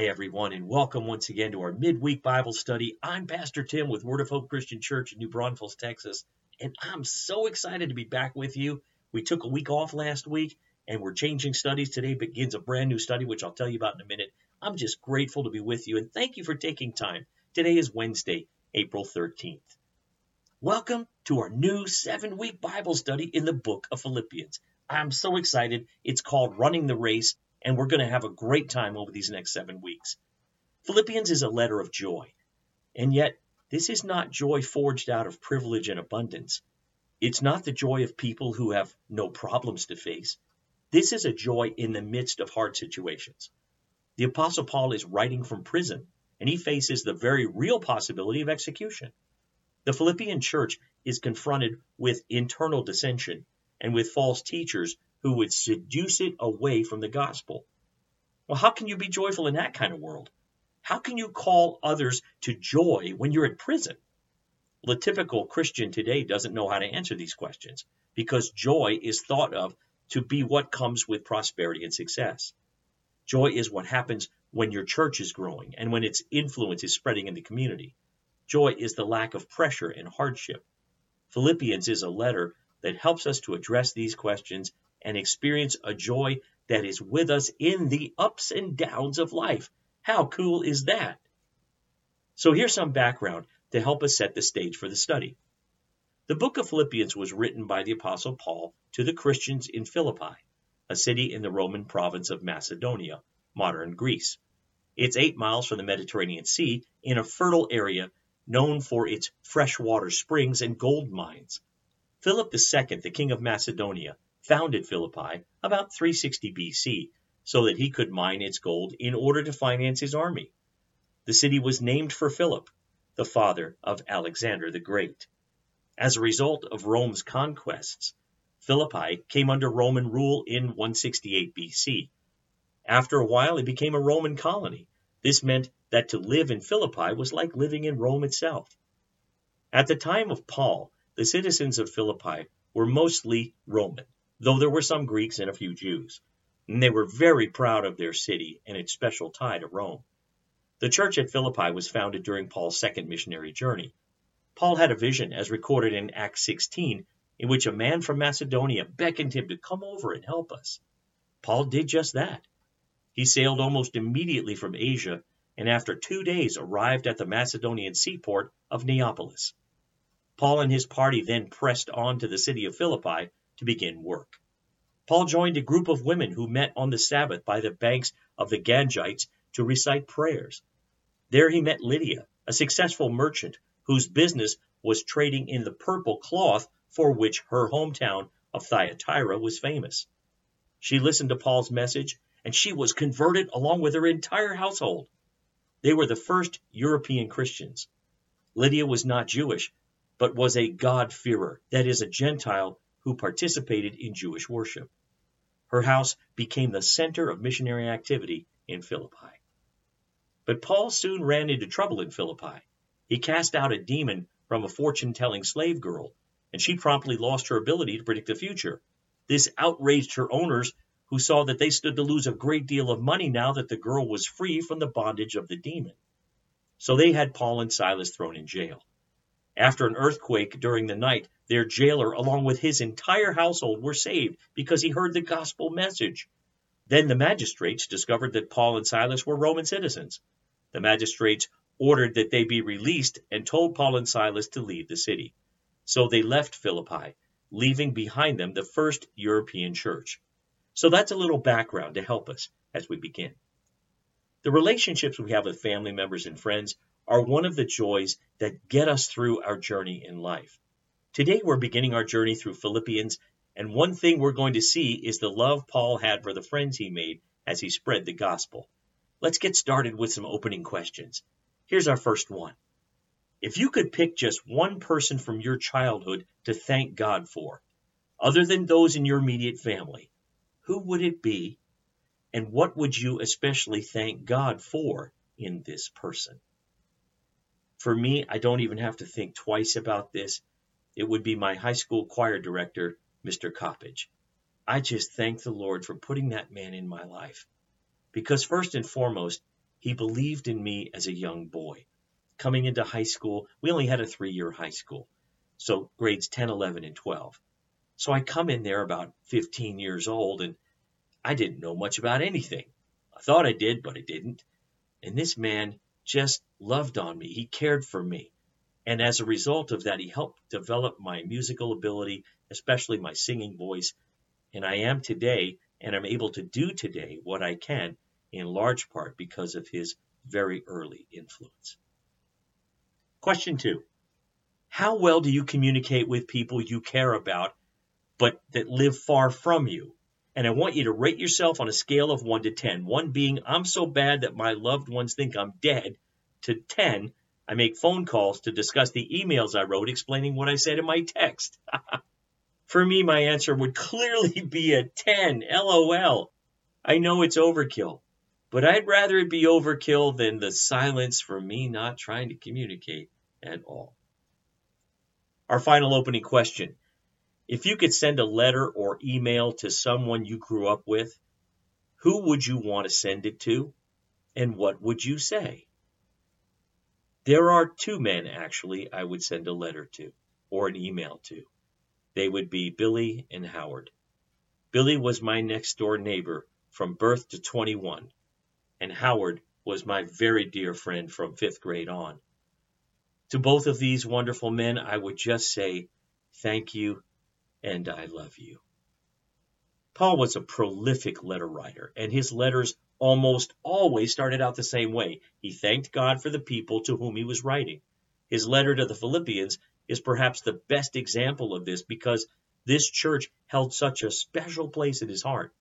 Hi, everyone, and welcome once again to our midweek Bible study. I'm Pastor Tim with Word of Hope Christian Church in New Braunfels, Texas, and I'm so excited to be back with you. We took a week off last week, and we're changing studies. Today begins a brand new study, which I'll tell you about in a minute. I'm just grateful to be with you, and thank you for taking time. Today is Wednesday, April 13th. Welcome to our new seven week Bible study in the book of Philippians. I'm so excited. It's called Running the Race, and we're going to have a great time over these next seven weeks. Philippians is a letter of joy, and yet this is not joy forged out of privilege and abundance. It's not the joy of people who have no problems to face. This is a joy in the midst of hard situations. The Apostle Paul is writing from prison, and he faces the very real possibility of execution. The Philippian church is confronted with internal dissension and with false teachers who would seduce it away from the gospel. Well, how can you be joyful in that kind of world? How can you call others to joy when you're in prison? The typical Christian today doesn't know how to answer these questions because joy is thought of to be what comes with prosperity and success. Joy is what happens when your church is growing and when its influence is spreading in the community. Joy is the lack of pressure and hardship. Philippians is a letter that helps us to address these questions and experience a joy that is with us in the ups and downs of life. How cool is that? So here's some background to help us set the stage for the study. The book of Philippians was written by the Apostle Paul to the Christians in Philippi, a city in the Roman province of Macedonia, modern Greece. It's eight miles from the Mediterranean Sea in a fertile area known for its freshwater springs and gold mines. Philip II, the king of Macedonia, founded Philippi about 360 BC so that he could mine its gold in order to finance his army. The city was named for Philip, the father of Alexander the Great. As a result of Rome's conquests, Philippi came under Roman rule in 168 BC. After a while, it became a Roman colony. This meant that to live in Philippi was like living in Rome itself. At the time of Paul, the citizens of Philippi were mostly Roman though there were some Greeks and a few Jews. And they were very proud of their city and its special tie to Rome. The church at Philippi was founded during Paul's second missionary journey. Paul had a vision, as recorded in Acts 16, in which a man from Macedonia beckoned him to come over and help us. Paul did just that. He sailed almost immediately from Asia and after two days arrived at the Macedonian seaport of Neapolis. Paul and his party then pressed on to the city of Philippi to begin work. Paul joined a group of women who met on the Sabbath by the banks of the Gangites to recite prayers. There he met Lydia, a successful merchant whose business was trading in the purple cloth for which her hometown of Thyatira was famous. She listened to Paul's message and she was converted along with her entire household. They were the first European Christians. Lydia was not Jewish, but was a God-fearer, that is, a Gentile who participated in Jewish worship. Her house became the center of missionary activity in Philippi. But Paul soon ran into trouble in Philippi. He cast out a demon from a fortune telling slave girl, and she promptly lost her ability to predict the future. This outraged her owners, who saw that they stood to lose a great deal of money now that the girl was free from the bondage of the demon. So they had Paul and Silas thrown in jail. After an earthquake during the night, their jailer, along with his entire household, were saved because he heard the gospel message. Then the magistrates discovered that Paul and Silas were Roman citizens. The magistrates ordered that they be released and told Paul and Silas to leave the city. So they left Philippi, leaving behind them the first European church. So that's a little background to help us as we begin. The relationships we have with family members and friends are one of the joys that get us through our journey in life. Today we're beginning our journey through Philippians, and one thing we're going to see is the love Paul had for the friends he made as he spread the gospel. Let's get started with some opening questions. Here's our first one. If you could pick just one person from your childhood to thank God for, other than those in your immediate family, who would it be? And what would you especially thank God for in this person? For me, I don't even have to think twice about this. It would be my high school choir director, Mr. Coppage. I just thank the Lord for putting that man in my life. Because first and foremost, He believed in me as a young boy. Coming into high school, we only had a three year high school, so grades 10, 11, and 12. So I come in there about 15 years old and I didn't know much about anything. I thought I did, but I didn't. And this man just loved on me. He cared for me. And as a result of that, he helped develop my musical ability, especially my singing voice. And I am today, and I'm able to do today what I can in large part because of his very early influence. Question two How well do you communicate with people you care about, but that live far from you? And I want you to rate yourself on a scale of 1 to 10. 1 being, I'm so bad that my loved ones think I'm dead, to 10, I make phone calls to discuss the emails I wrote explaining what I said in my text. For me, my answer would clearly be a 10. LOL. I know it's overkill, but I'd rather it be overkill than the silence for me not trying to communicate at all. Our final opening question. If you could send a letter or email to someone you grew up with, who would you want to send it to? And what would you say? There are two men, actually, I would send a letter to or an email to. They would be Billy and Howard. Billy was my next door neighbor from birth to 21, and Howard was my very dear friend from fifth grade on. To both of these wonderful men, I would just say thank you and I love you. Paul was a prolific letter writer, and his letters almost always started out the same way. He thanked God for the people to whom he was writing. His letter to the Philippians is perhaps the best example of this because this church held such a special place in his heart.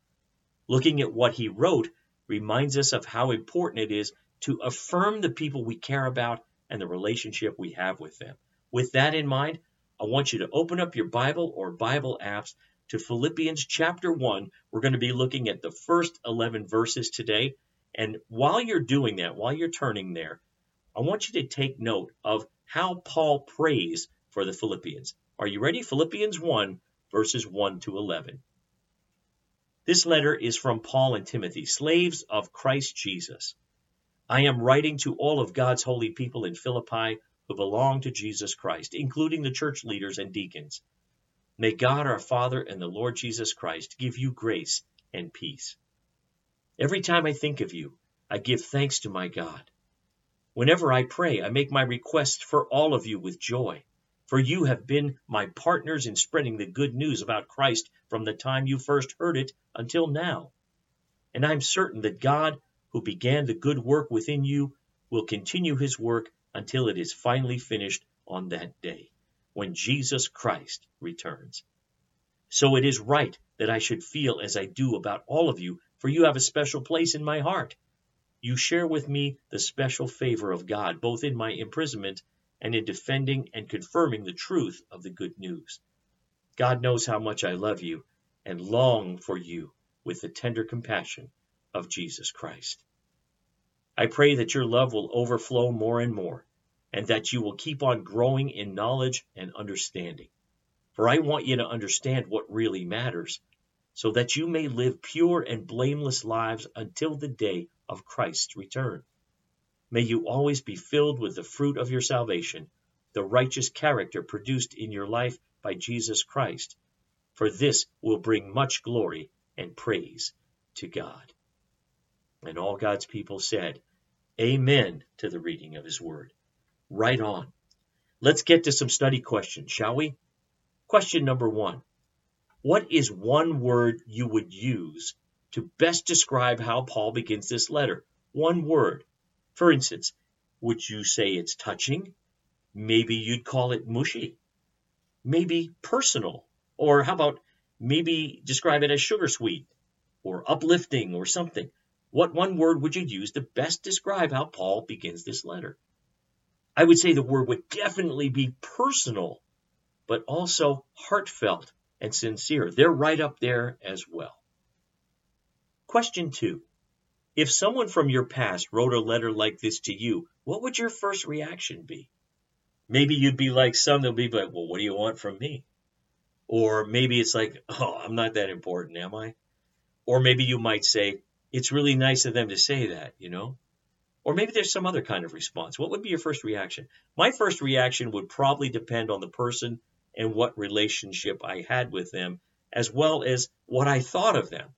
Looking at what he wrote reminds us of how important it is to affirm the people we care about and the relationship we have with them. With that in mind, I want you to open up your Bible or Bible apps to Philippians chapter 1. We're going to be looking at the first 11 verses today. And while you're doing that, while you're turning there, I want you to take note of how Paul prays for the Philippians. Are you ready? Philippians 1, verses 1 to 11. This letter is from Paul and Timothy, slaves of Christ Jesus. I am writing to all of God's holy people in Philippi who belong to Jesus Christ, including the church leaders and deacons. May God our Father and the Lord Jesus Christ give you grace and peace. Every time I think of you, I give thanks to my God. Whenever I pray, I make my requests for all of you with joy, for you have been my partners in spreading the good news about Christ from the time you first heard it until now. And I'm certain that God, who began the good work within you, will continue his work until it is finally finished on that day when Jesus Christ returns. So it is right that I should feel as I do about all of you, for you have a special place in my heart. You share with me the special favor of God, both in my imprisonment and in defending and confirming the truth of the good news. God knows how much I love you and long for you with the tender compassion of Jesus Christ. I pray that your love will overflow more and more and that you will keep on growing in knowledge and understanding. For I want you to understand what really matters, so that you may live pure and blameless lives until the day of Christ's return. May you always be filled with the fruit of your salvation, the righteous character produced in your life by Jesus Christ, for this will bring much glory and praise to God. And all God's people said, Amen to the reading of his word right on. Let's get to some study questions, shall we? Question number one What is one word you would use to best describe how Paul begins this letter? One word. For instance, would you say it's touching? Maybe you'd call it mushy. Maybe personal. Or how about maybe describe it as sugar sweet or uplifting or something? What one word would you use to best describe how Paul begins this letter? I would say the word would definitely be personal, but also heartfelt and sincere. They're right up there as well. Question two. If someone from your past wrote a letter like this to you, what would your first reaction be? Maybe you'd be like some that'll be like, well, what do you want from me? Or maybe it's like, oh, I'm not that important, am I? Or maybe you might say, it's really nice of them to say that, you know? Or maybe there's some other kind of response. What would be your first reaction? My first reaction would probably depend on the person and what relationship I had with them, as well as what I thought of them.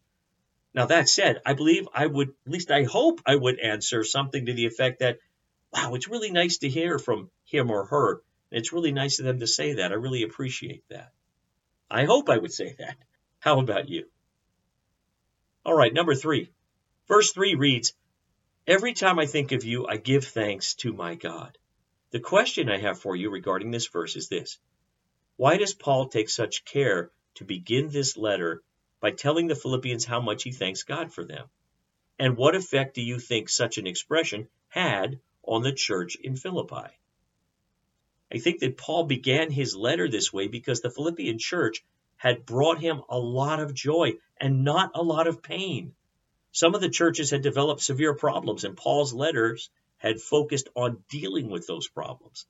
Now, that said, I believe I would, at least I hope I would answer something to the effect that, wow, it's really nice to hear from him or her. It's really nice of them to say that. I really appreciate that. I hope I would say that. How about you? All right, number three. Verse three reads, Every time I think of you, I give thanks to my God. The question I have for you regarding this verse is this Why does Paul take such care to begin this letter by telling the Philippians how much he thanks God for them? And what effect do you think such an expression had on the church in Philippi? I think that Paul began his letter this way because the Philippian church had brought him a lot of joy and not a lot of pain. Some of the churches had developed severe problems, and Paul's letters had focused on dealing with those problems.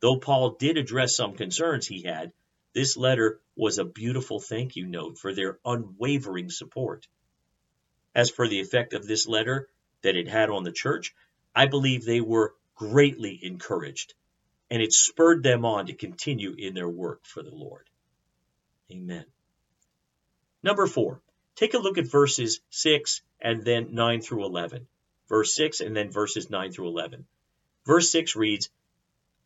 Though Paul did address some concerns he had, this letter was a beautiful thank you note for their unwavering support. As for the effect of this letter that it had on the church, I believe they were greatly encouraged and it spurred them on to continue in their work for the Lord. Amen. Number four, take a look at verses 6 and then 9 through 11. Verse 6 and then verses 9 through 11. Verse 6 reads,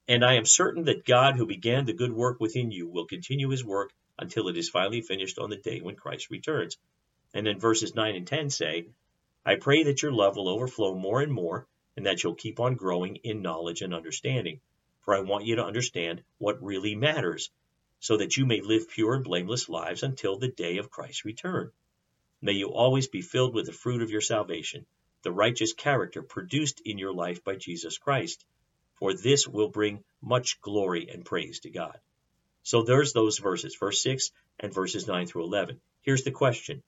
And I am certain that God who began the good work within you will continue his work until it is finally finished on the day when Christ returns. And then verses 9 and 10 say, I pray that your love will overflow more and more, and that you'll keep on growing in knowledge and understanding for I want you to understand what really matters, so that you may live pure and blameless lives until the day of Christ's return. May you always be filled with the fruit of your salvation, the righteous character produced in your life by Jesus Christ, for this will bring much glory and praise to God. So there's those verses, verse 6 and verses 9 through 11. Here's the question.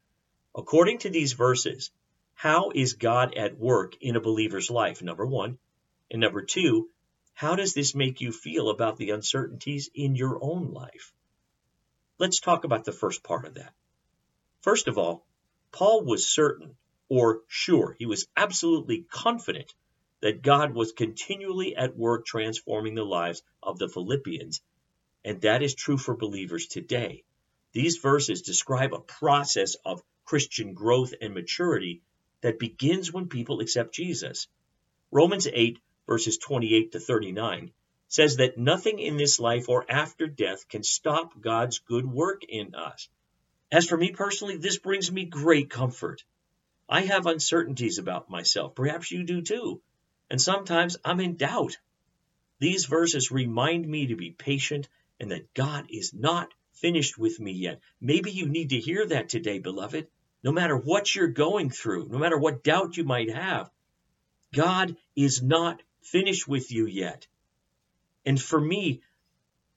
According to these verses, how is God at work in a believer's life? Number one. And number two, how does this make you feel about the uncertainties in your own life? Let's talk about the first part of that. First of all, Paul was certain or sure, he was absolutely confident that God was continually at work transforming the lives of the Philippians, and that is true for believers today. These verses describe a process of Christian growth and maturity that begins when people accept Jesus. Romans 8 verses 28 to 39, says that nothing in this life or after death can stop God's good work in us. As for me personally, this brings me great comfort. I have uncertainties about myself. Perhaps you do too. And sometimes I'm in doubt. These verses remind me to be patient and that God is not finished with me yet. Maybe you need to hear that today, beloved. No matter what you're going through, no matter what doubt you might have, God is not finished with you yet. And for me,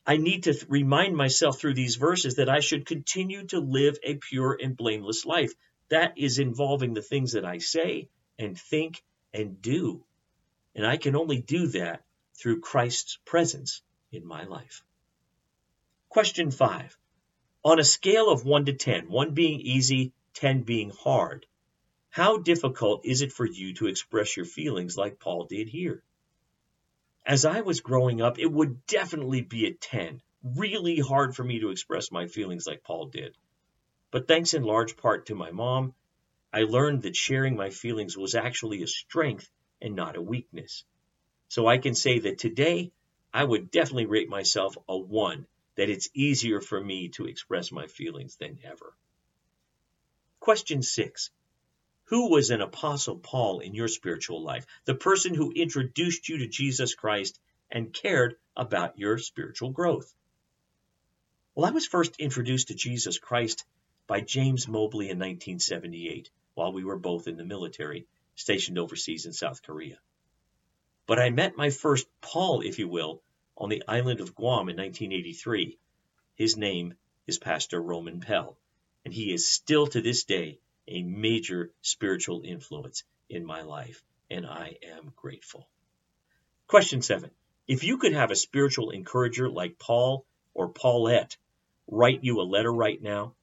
I need to remind myself through these verses that I should continue to live a pure and blameless life. That is involving the things that I say and think and do. And I can only do that through Christ's presence in my life. Question five. On a scale of 1 to 10, 1 being easy, 10 being hard, how difficult is it for you to express your feelings like Paul did here? As I was growing up, it would definitely be a 10. Really hard for me to express my feelings like Paul did. But thanks in large part to my mom, I learned that sharing my feelings was actually a strength and not a weakness. So I can say that today, I would definitely rate myself a 1, that it's easier for me to express my feelings than ever. Question 6. Who was an apostle Paul in your spiritual life? The person who introduced you to Jesus Christ and cared about your spiritual growth. Well, I was first introduced to Jesus Christ by James Mobley in 1978 while we were both in the military, stationed overseas in South Korea. But I met my first Paul, if you will, on the island of Guam in 1983. His name is Pastor Roman Pell, and he is still to this day a major spiritual influence in my life, and I am grateful. Question seven. If you could have a spiritual encourager like Paul or Paulette write you a letter right now,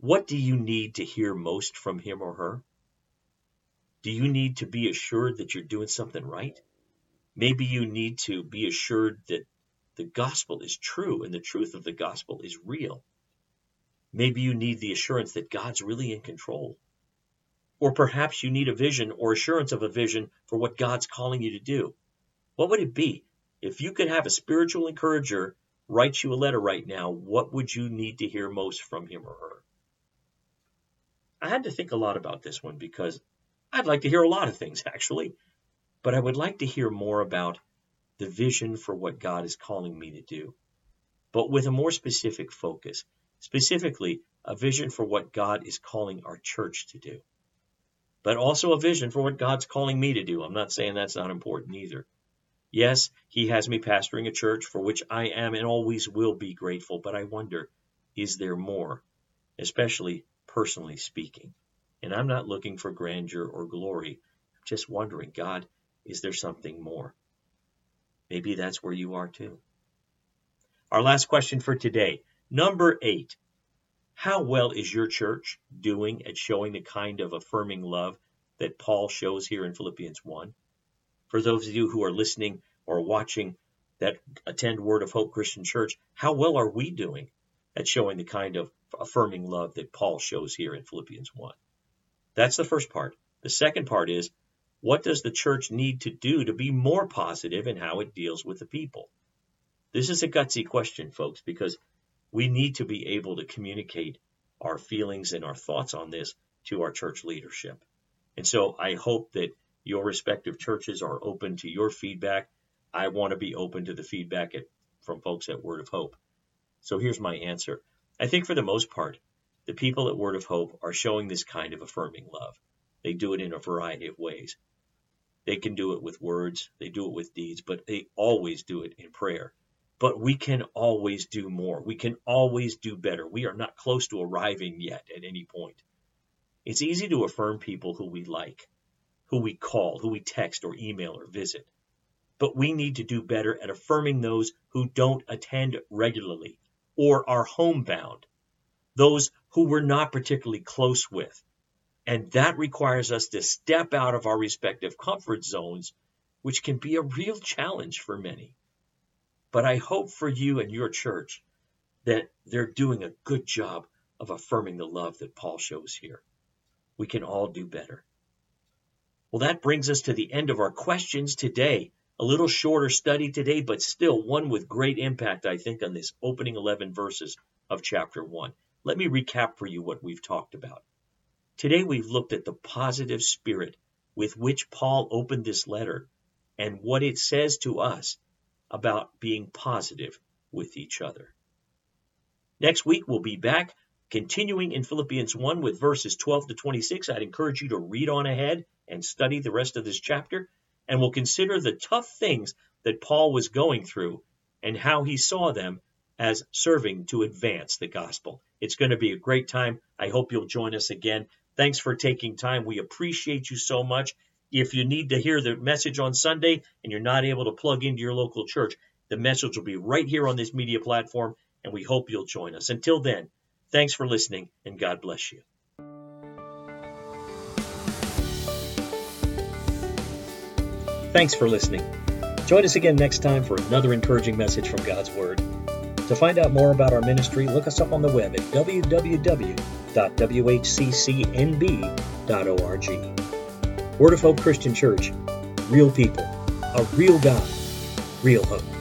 what do you need to hear most from him or her? Do you need to be assured that you're doing something right? Maybe you need to be assured that the gospel is true and the truth of the gospel is real. Maybe you need the assurance that God's really in control. Or perhaps you need a vision or assurance of a vision for what God's calling you to do. What would it be? If you could have a spiritual encourager write you a letter right now, what would you need to hear most from him or her? I had to think a lot about this one because I'd like to hear a lot of things, actually, but I would like to hear more about the vision for what God is calling me to do, but with a more specific focus, specifically a vision for what God is calling our church to do, but also a vision for what God's calling me to do. I'm not saying that's not important either. Yes, He has me pastoring a church for which I am and always will be grateful, but I wonder, is there more, especially personally speaking? And I'm not looking for grandeur or glory. I'm just wondering, God, is there something more? Maybe that's where you are too. Our last question for today, number eight. How well is your church doing at showing the kind of affirming love that Paul shows here in Philippians 1? For those of you who are listening or watching that attend Word of Hope Christian Church, how well are we doing at showing the kind of affirming love that Paul shows here in Philippians 1? That's the first part. The second part is what does the church need to do to be more positive in how it deals with the people? This is a gutsy question, folks, because we need to be able to communicate our feelings and our thoughts on this to our church leadership. And so I hope that your respective churches are open to your feedback. I want to be open to the feedback at, from folks at Word of Hope. So here's my answer. I think for the most part, the people at Word of Hope are showing this kind of affirming love. They do it in a variety of ways. They can do it with words, they do it with deeds, but they always do it in prayer. But we can always do more. We can always do better. We are not close to arriving yet at any point. It's easy to affirm people who we like, who we call, who we text or email or visit. But we need to do better at affirming those who don't attend regularly or are homebound, those who we're not particularly close with, and that requires us to step out of our respective comfort zones, which can be a real challenge for many. But I hope for you and your church that they're doing a good job of affirming the love that Paul shows here. We can all do better. Well, that brings us to the end of our questions today. A little shorter study today, but still one with great impact, I think, on this opening 11 verses of chapter 1. Let me recap for you what we've talked about. Today we've looked at the positive spirit with which Paul opened this letter and what it says to us about being positive with each other. Next week we'll be back continuing in Philippians 1 with verses 12 to 26. I'd encourage you to read on ahead and study the rest of this chapter and we'll consider the tough things that Paul was going through and how he saw them as serving to advance the gospel. It's going to be a great time. I hope you'll join us again. Thanks for taking time. We appreciate you so much. If you need to hear the message on Sunday and you're not able to plug into your local church, the message will be right here on this media platform, and we hope you'll join us. Until then, thanks for listening, and God bless you. Thanks for listening. Join us again next time for another encouraging message from God's Word. To find out more about our ministry, look us up on the web at www.whccnb.org. Word of Hope Christian Church, real people, a real God, real hope.